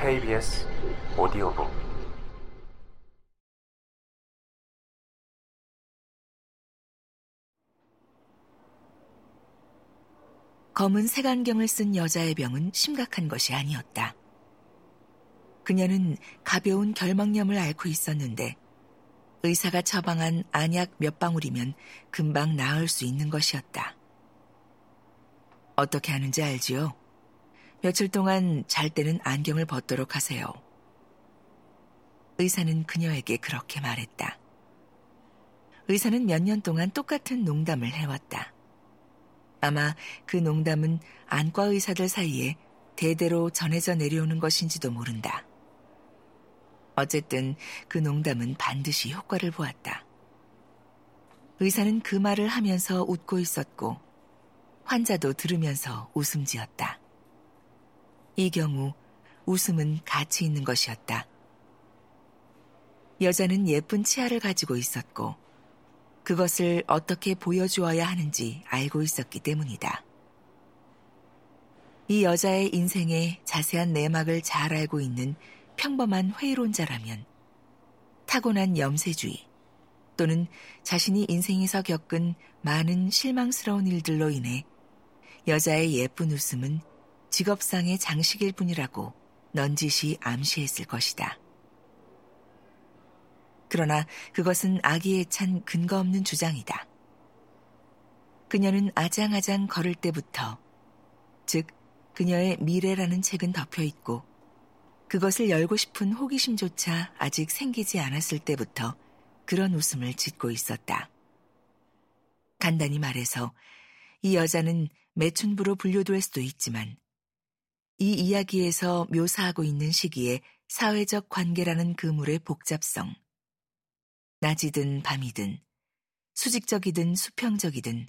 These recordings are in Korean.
KBS 오디오북 검은 색안경을 쓴 여자의 병은 심각한 것이 아니었다. 그녀는 가벼운 결막염을 앓고 있었는데 의사가 처방한 안약 몇 방울이면 금방 나을 수 있는 것이었다. 어떻게 하는지 알지요? 며칠 동안 잘 때는 안경을 벗도록 하세요. 의사는 그녀에게 그렇게 말했다. 의사는 몇 년 동안 똑같은 농담을 해왔다. 아마 그 농담은 안과 의사들 사이에 대대로 전해져 내려오는 것인지도 모른다. 어쨌든 그 농담은 반드시 효과를 보았다. 의사는 그 말을 하면서 웃고 있었고 환자도 들으면서 웃음 지었다. 이 경우 웃음은 가치 있는 것이었다. 여자는 예쁜 치아를 가지고 있었고 그것을 어떻게 보여주어야 하는지 알고 있었기 때문이다. 이 여자의 인생의 자세한 내막을 잘 알고 있는 평범한 회의론자라면 타고난 염세주의 또는 자신이 인생에서 겪은 많은 실망스러운 일들로 인해 여자의 예쁜 웃음은 직업상의 장식일 뿐이라고 넌지시 암시했을 것이다. 그러나 그것은 아기에 찬 근거 없는 주장이다. 그녀는 아장아장 걸을 때부터, 즉, 그녀의 미래라는 책은 덮여 있고, 그것을 열고 싶은 호기심조차 아직 생기지 않았을 때부터 그런 웃음을 짓고 있었다. 간단히 말해서 이 여자는 매춘부로 분류될 수도 있지만 이 이야기에서 묘사하고 있는 시기에 사회적 관계라는 그물의 복잡성, 낮이든 밤이든 수직적이든 수평적이든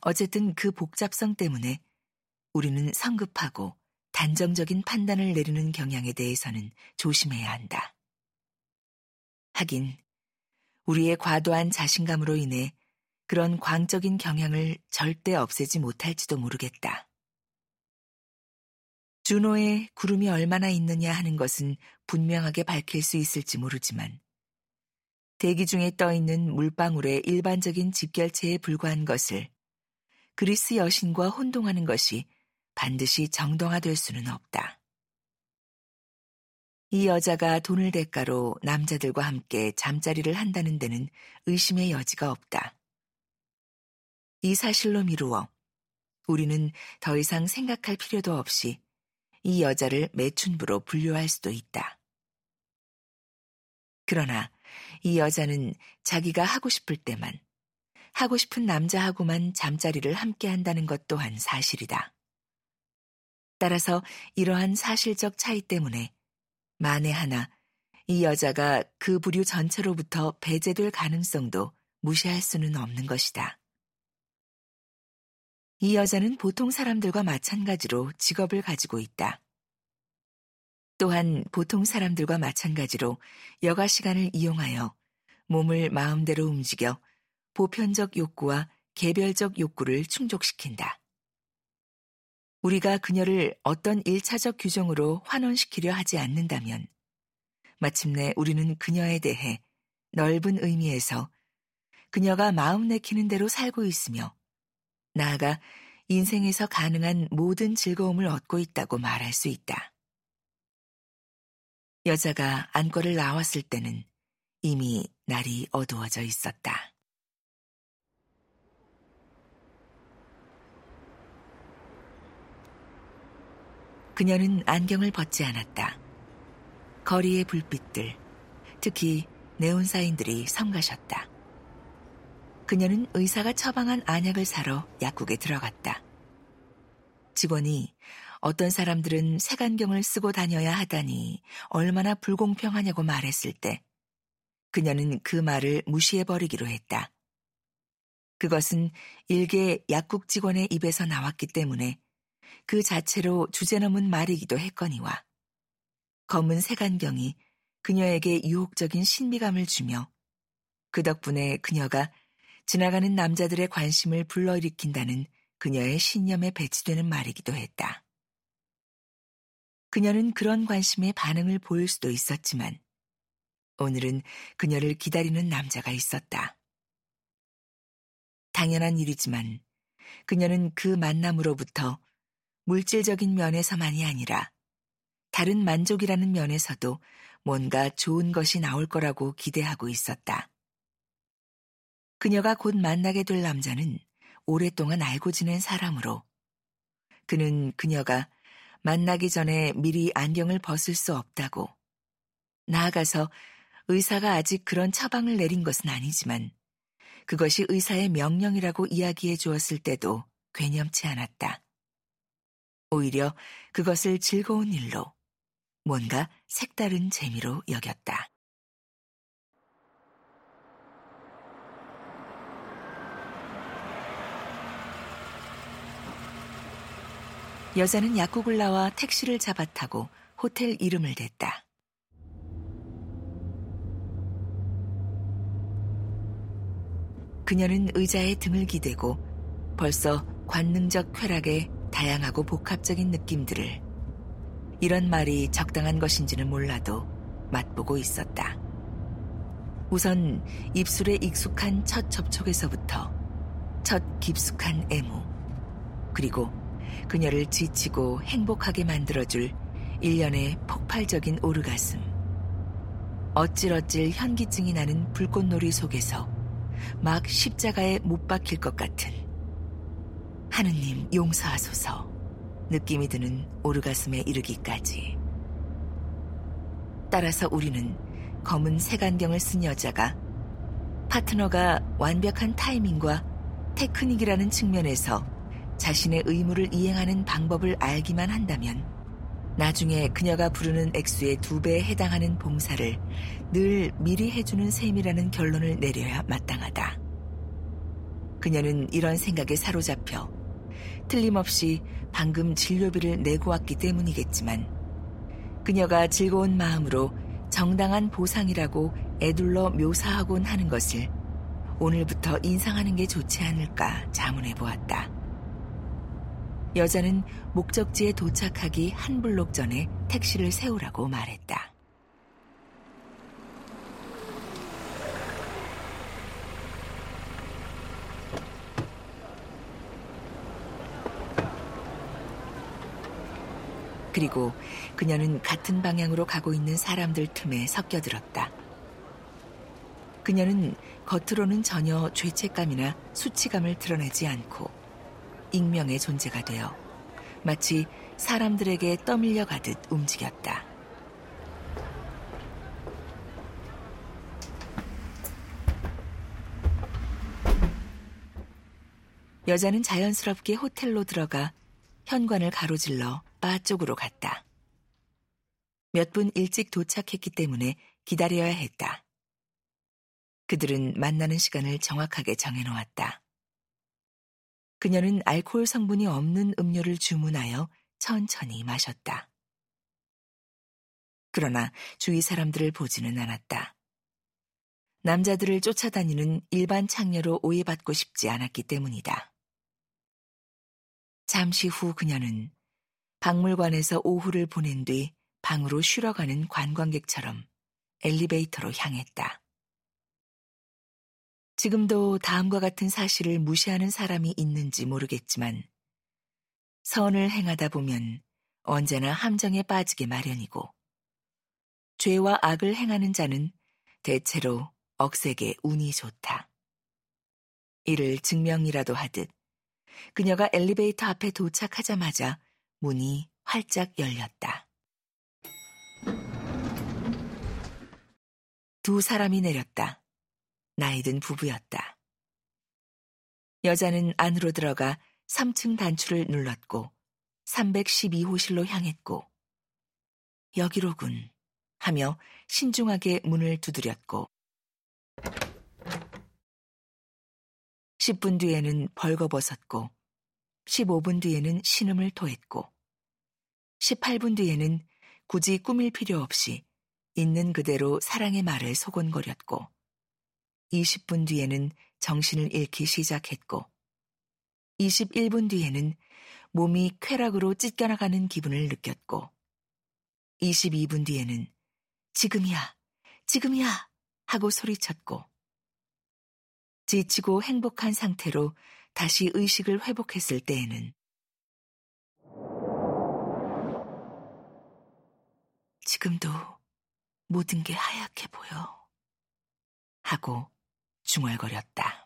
어쨌든 그 복잡성 때문에 우리는 성급하고 단정적인 판단을 내리는 경향에 대해서는 조심해야 한다. 하긴 우리의 과도한 자신감으로 인해 그런 광적인 경향을 절대 없애지 못할지도 모르겠다. 준호의 구름이 얼마나 있느냐 하는 것은 분명하게 밝힐 수 있을지 모르지만 대기 중에 떠 있는 물방울의 일반적인 집결체에 불과한 것을 그리스 여신과 혼동하는 것이 반드시 정당화될 수는 없다. 이 여자가 돈을 대가로 남자들과 함께 잠자리를 한다는 데는 의심의 여지가 없다. 이 사실로 미루어 우리는 더 이상 생각할 필요도 없이 이 여자를 매춘부로 분류할 수도 있다. 그러나 이 여자는 자기가 하고 싶을 때만, 하고 싶은 남자하고만 잠자리를 함께 한다는 것 또한 사실이다. 따라서 이러한 사실적 차이 때문에 만에 하나 이 여자가 그 부류 전체로부터 배제될 가능성도 무시할 수는 없는 것이다. 이 여자는 보통 사람들과 마찬가지로 직업을 가지고 있다. 또한 보통 사람들과 마찬가지로 여가 시간을 이용하여 몸을 마음대로 움직여 보편적 욕구와 개별적 욕구를 충족시킨다. 우리가 그녀를 어떤 일차적 규정으로 환원시키려 하지 않는다면 마침내 우리는 그녀에 대해 넓은 의미에서 그녀가 마음 내키는 대로 살고 있으며 나아가 인생에서 가능한 모든 즐거움을 얻고 있다고 말할 수 있다. 여자가 안과를 나왔을 때는 이미 날이 어두워져 있었다. 그녀는 안경을 벗지 않았다. 거리의 불빛들, 특히 네온 사인들이 성가셨다. 그녀는 의사가 처방한 안약을 사러 약국에 들어갔다. 직원이 어떤 사람들은 색안경을 쓰고 다녀야 하다니 얼마나 불공평하냐고 말했을 때 그녀는 그 말을 무시해버리기로 했다. 그것은 일개 약국 직원의 입에서 나왔기 때문에 그 자체로 주제넘은 말이기도 했거니와 검은 색안경이 그녀에게 유혹적인 신비감을 주며 그 덕분에 그녀가 지나가는 남자들의 관심을 불러일으킨다는 그녀의 신념에 배치되는 말이기도 했다. 그녀는 그런 관심에 반응을 보일 수도 있었지만 오늘은 그녀를 기다리는 남자가 있었다. 당연한 일이지만 그녀는 그 만남으로부터 물질적인 면에서만이 아니라 다른 만족이라는 면에서도 뭔가 좋은 것이 나올 거라고 기대하고 있었다. 그녀가 곧 만나게 될 남자는 오랫동안 알고 지낸 사람으로 그는 그녀가 만나기 전에 미리 안경을 벗을 수 없다고 나아가서 의사가 아직 그런 처방을 내린 것은 아니지만 그것이 의사의 명령이라고 이야기해 주었을 때도 괴념치 않았다. 오히려 그것을 즐거운 일로 뭔가 색다른 재미로 여겼다. 여자는 약국을 나와 택시를 잡아 타고 호텔 이름을 댔다. 그녀는 의자에 등을 기대고 벌써 관능적 쾌락의 다양하고 복합적인 느낌들을 이런 말이 적당한 것인지는 몰라도 맛보고 있었다. 우선 입술에 익숙한 첫 접촉에서부터 첫 깊숙한 애무, 그리고 그녀를 지치고 행복하게 만들어줄 일련의 폭발적인 오르가슴. 어찔어찔 현기증이 나는 불꽃놀이 속에서 막 십자가에 못 박힐 것 같은 하느님 용서하소서 느낌이 드는 오르가슴에 이르기까지. 따라서 우리는 검은 색안경을 쓴 여자가 파트너가 완벽한 타이밍과 테크닉이라는 측면에서 자신의 의무를 이행하는 방법을 알기만 한다면 나중에 그녀가 부르는 액수의 두 배에 해당하는 봉사를 늘 미리 해주는 셈이라는 결론을 내려야 마땅하다. 그녀는 이런 생각에 사로잡혀 틀림없이 방금 진료비를 내고 왔기 때문이겠지만 그녀가 즐거운 마음으로 정당한 보상이라고 애둘러 묘사하곤 하는 것을 오늘부터 인상하는 게 좋지 않을까 자문해 보았다. 여자는 목적지에 도착하기 한 블록 전에 택시를 세우라고 말했다. 그리고 그녀는 같은 방향으로 가고 있는 사람들 틈에 섞여들었다. 그녀는 겉으로는 전혀 죄책감이나 수치감을 드러내지 않고 익명의 존재가 되어 마치 사람들에게 떠밀려 가듯 움직였다. 여자는 자연스럽게 호텔로 들어가 현관을 가로질러 바 쪽으로 갔다. 몇 분 일찍 도착했기 때문에 기다려야 했다. 그들은 만나는 시간을 정확하게 정해놓았다. 그녀는 알코올 성분이 없는 음료를 주문하여 천천히 마셨다. 그러나 주위 사람들을 보지는 않았다. 남자들을 쫓아다니는 일반 창녀로 오해받고 싶지 않았기 때문이다. 잠시 후 그녀는 박물관에서 오후를 보낸 뒤 방으로 쉬러 가는 관광객처럼 엘리베이터로 향했다. 지금도 다음과 같은 사실을 무시하는 사람이 있는지 모르겠지만 선을 행하다 보면 언제나 함정에 빠지게 마련이고 죄와 악을 행하는 자는 대체로 억세게 운이 좋다. 이를 증명이라도 하듯 그녀가 엘리베이터 앞에 도착하자마자 문이 활짝 열렸다. 두 사람이 내렸다. 나이든 부부였다. 여자는 안으로 들어가 3층 단추를 눌렀고 312호실로 향했고 여기로군 하며 신중하게 문을 두드렸고 10분 뒤에는 벌거벗었고 15분 뒤에는 신음을 토했고 18분 뒤에는 굳이 꾸밀 필요 없이 있는 그대로 사랑의 말을 소곤거렸고 20분 뒤에는 정신을 잃기 시작했고 21분 뒤에는 몸이 쾌락으로 찢겨나가는 기분을 느꼈고 22분 뒤에는 지금이야, 지금이야 하고 소리쳤고 지치고 행복한 상태로 다시 의식을 회복했을 때에는 지금도 모든 게 하얗게 보여 하고 중얼거렸다.